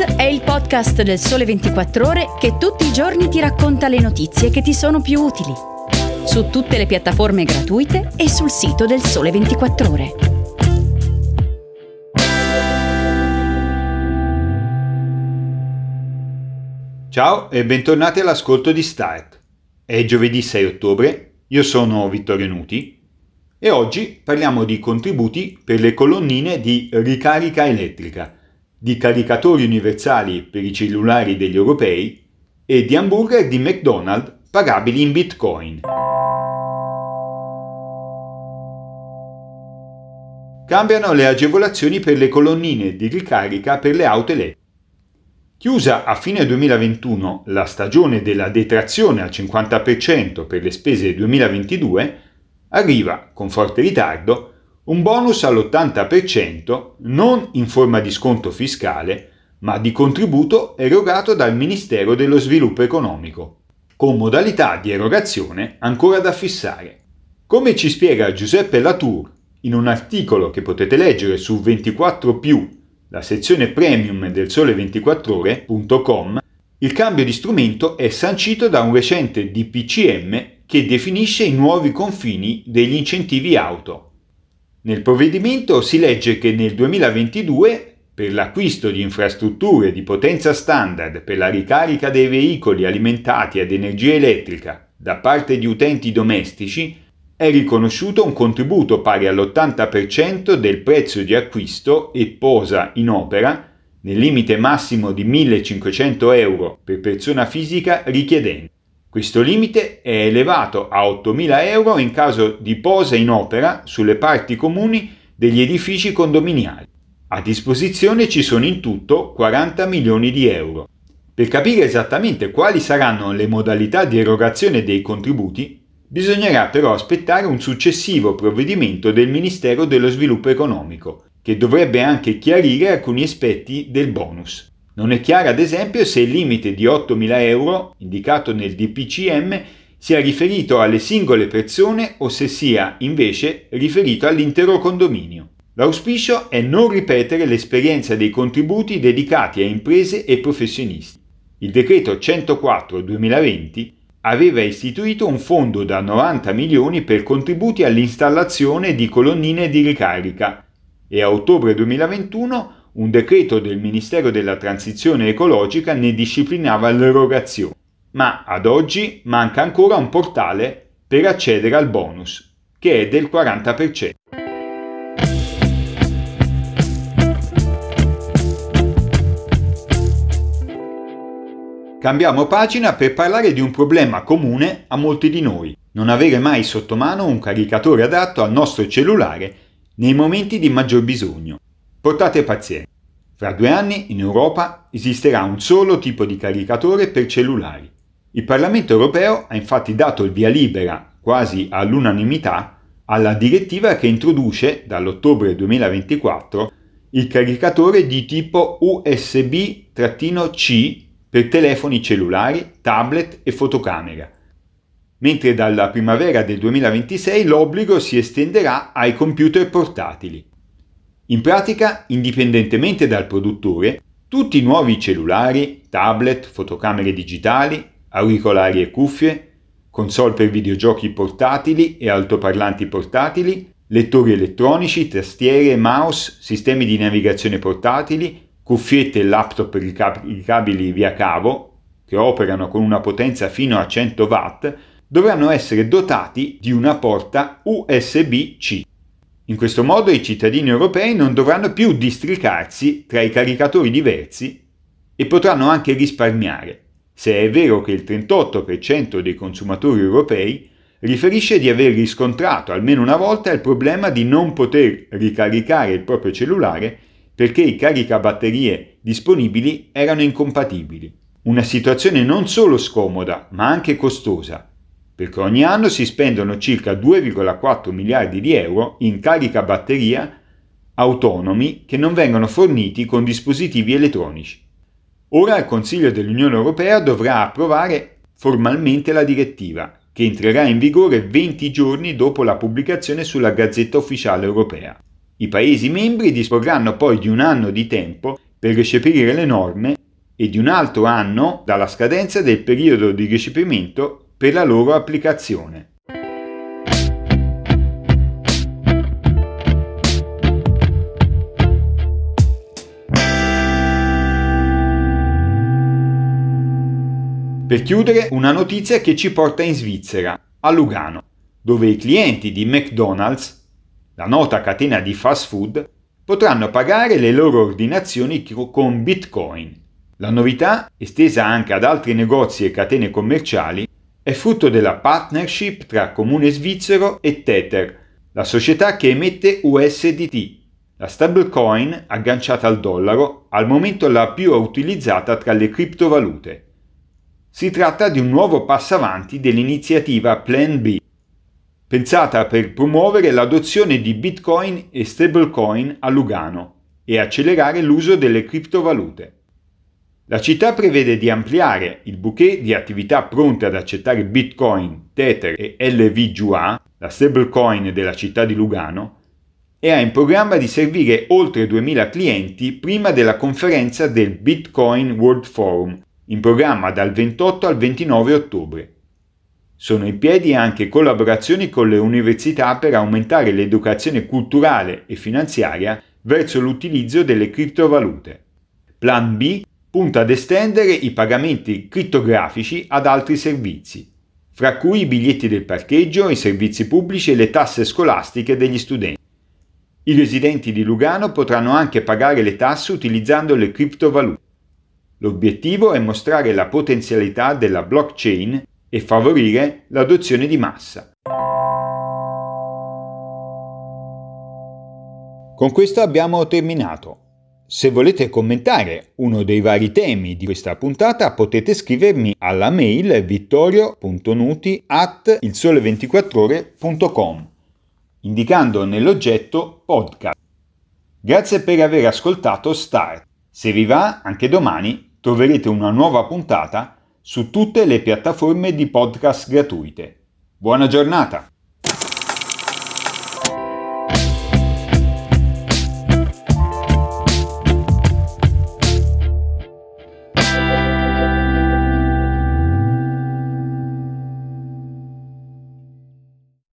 È il podcast del Sole 24 Ore che tutti i giorni ti racconta le notizie che ti sono più utili. Su tutte le piattaforme gratuite e sul sito del Sole 24 Ore. Ciao e bentornati all'ascolto di Start. È giovedì 6 ottobre, io sono Vittorio Nuti e oggi parliamo di contributi per le colonnine di ricarica elettrica, di caricatori universali per i cellulari degli europei e di hamburger di McDonald's pagabili in bitcoin. Cambiano le agevolazioni per le colonnine di ricarica per le auto elettriche. Chiusa a fine 2021 la stagione della detrazione al 50% per le spese 2022, arriva, con forte ritardo, un bonus all'80% non in forma di sconto fiscale, ma di contributo erogato dal Ministero dello Sviluppo Economico, con modalità di erogazione ancora da fissare. Come ci spiega Giuseppe Latour in un articolo che potete leggere su 24 la sezione premium del sole24ore.com, il cambio di strumento è sancito da un recente DPCM che definisce i nuovi confini degli incentivi auto. Nel provvedimento si legge che nel 2022 per l'acquisto di infrastrutture di potenza standard per la ricarica dei veicoli alimentati ad energia elettrica da parte di utenti domestici è riconosciuto un contributo pari all'80% del prezzo di acquisto e posa in opera nel limite massimo di 1.500 euro per persona fisica richiedente. Questo limite è elevato a 8.000 euro in caso di posa in opera sulle parti comuni degli edifici condominiali. A disposizione ci sono in tutto 40 milioni di euro. Per capire esattamente quali saranno le modalità di erogazione dei contributi, bisognerà però aspettare un successivo provvedimento del Ministero dello Sviluppo Economico, che dovrebbe anche chiarire alcuni aspetti del bonus. Non è chiaro ad esempio se il limite di 8.000 euro indicato nel DPCM sia riferito alle singole persone o se sia invece riferito all'intero condominio. L'auspicio è non ripetere l'esperienza dei contributi dedicati a imprese e professionisti. Il decreto 104-2020 aveva istituito un fondo da 90 milioni per contributi all'installazione di colonnine di ricarica e a ottobre 2021 un decreto del Ministero della Transizione Ecologica ne disciplinava l'erogazione, ma ad oggi manca ancora un portale per accedere al bonus, che è del 40%. Cambiamo pagina per parlare di un problema comune a molti di noi, non avere mai sotto mano un caricatore adatto al nostro cellulare nei momenti di maggior bisogno. Portate pazienza. Fra due anni in Europa esisterà un solo tipo di caricatore per cellulari. Il Parlamento europeo ha infatti dato il via libera, quasi all'unanimità, alla direttiva che introduce dall'ottobre 2024 il caricatore di tipo USB-C per telefoni cellulari, tablet e fotocamera, mentre dalla primavera del 2026 l'obbligo si estenderà ai computer portatili. In pratica, indipendentemente dal produttore, tutti i nuovi cellulari, tablet, fotocamere digitali, auricolari e cuffie, console per videogiochi portatili e altoparlanti portatili, lettori elettronici, tastiere, mouse, sistemi di navigazione portatili, cuffiette e laptop ricabili via cavo, che operano con una potenza fino a 100 watt, dovranno essere dotati di una porta USB-C. In questo modo i cittadini europei non dovranno più districarsi tra i caricatori diversi e potranno anche risparmiare, se è vero che il 38% dei consumatori europei riferisce di aver riscontrato almeno una volta il problema di non poter ricaricare il proprio cellulare perché i caricabatterie disponibili erano incompatibili. Una situazione non solo scomoda, ma anche costosa, perché ogni anno si spendono circa 2,4 miliardi di euro in carica batteria autonomi che non vengono forniti con dispositivi elettronici. Ora il Consiglio dell'Unione Europea dovrà approvare formalmente la direttiva, che entrerà in vigore 20 giorni dopo la pubblicazione sulla Gazzetta Ufficiale Europea. I Paesi membri disporranno poi di un anno di tempo per recepire le norme e di un altro anno dalla scadenza del periodo di recepimento per la loro applicazione. Per chiudere, una notizia che ci porta in Svizzera, a Lugano, dove i clienti di McDonald's, la nota catena di fast food, potranno pagare le loro ordinazioni con Bitcoin. La novità, estesa anche ad altri negozi e catene commerciali, è frutto della partnership tra Comune Svizzero e Tether, la società che emette USDT, la stablecoin agganciata al dollaro, al momento la più utilizzata tra le criptovalute. Si tratta di un nuovo passo avanti dell'iniziativa Plan B, pensata per promuovere l'adozione di Bitcoin e stablecoin a Lugano e accelerare l'uso delle criptovalute. La città prevede di ampliare il bouquet di attività pronte ad accettare Bitcoin, Tether e LVGA, la stablecoin della città di Lugano, e ha in programma di servire oltre 2000 clienti prima della conferenza del Bitcoin World Forum in programma dal 28 al 29 ottobre. Sono in piedi anche collaborazioni con le università per aumentare l'educazione culturale e finanziaria verso l'utilizzo delle criptovalute. Plan B punta ad estendere i pagamenti crittografici ad altri servizi, fra cui i biglietti del parcheggio, i servizi pubblici e le tasse scolastiche degli studenti. I residenti di Lugano potranno anche pagare le tasse utilizzando le criptovalute. L'obiettivo è mostrare la potenzialità della blockchain e favorire l'adozione di massa. Con questo abbiamo terminato. Se volete commentare uno dei vari temi di questa puntata potete scrivermi alla mail vittorio.nuti at ilsole24ore.com indicando nell'oggetto podcast. Grazie per aver ascoltato Start. Se vi va, anche domani troverete una nuova puntata su tutte le piattaforme di podcast gratuite. Buona giornata!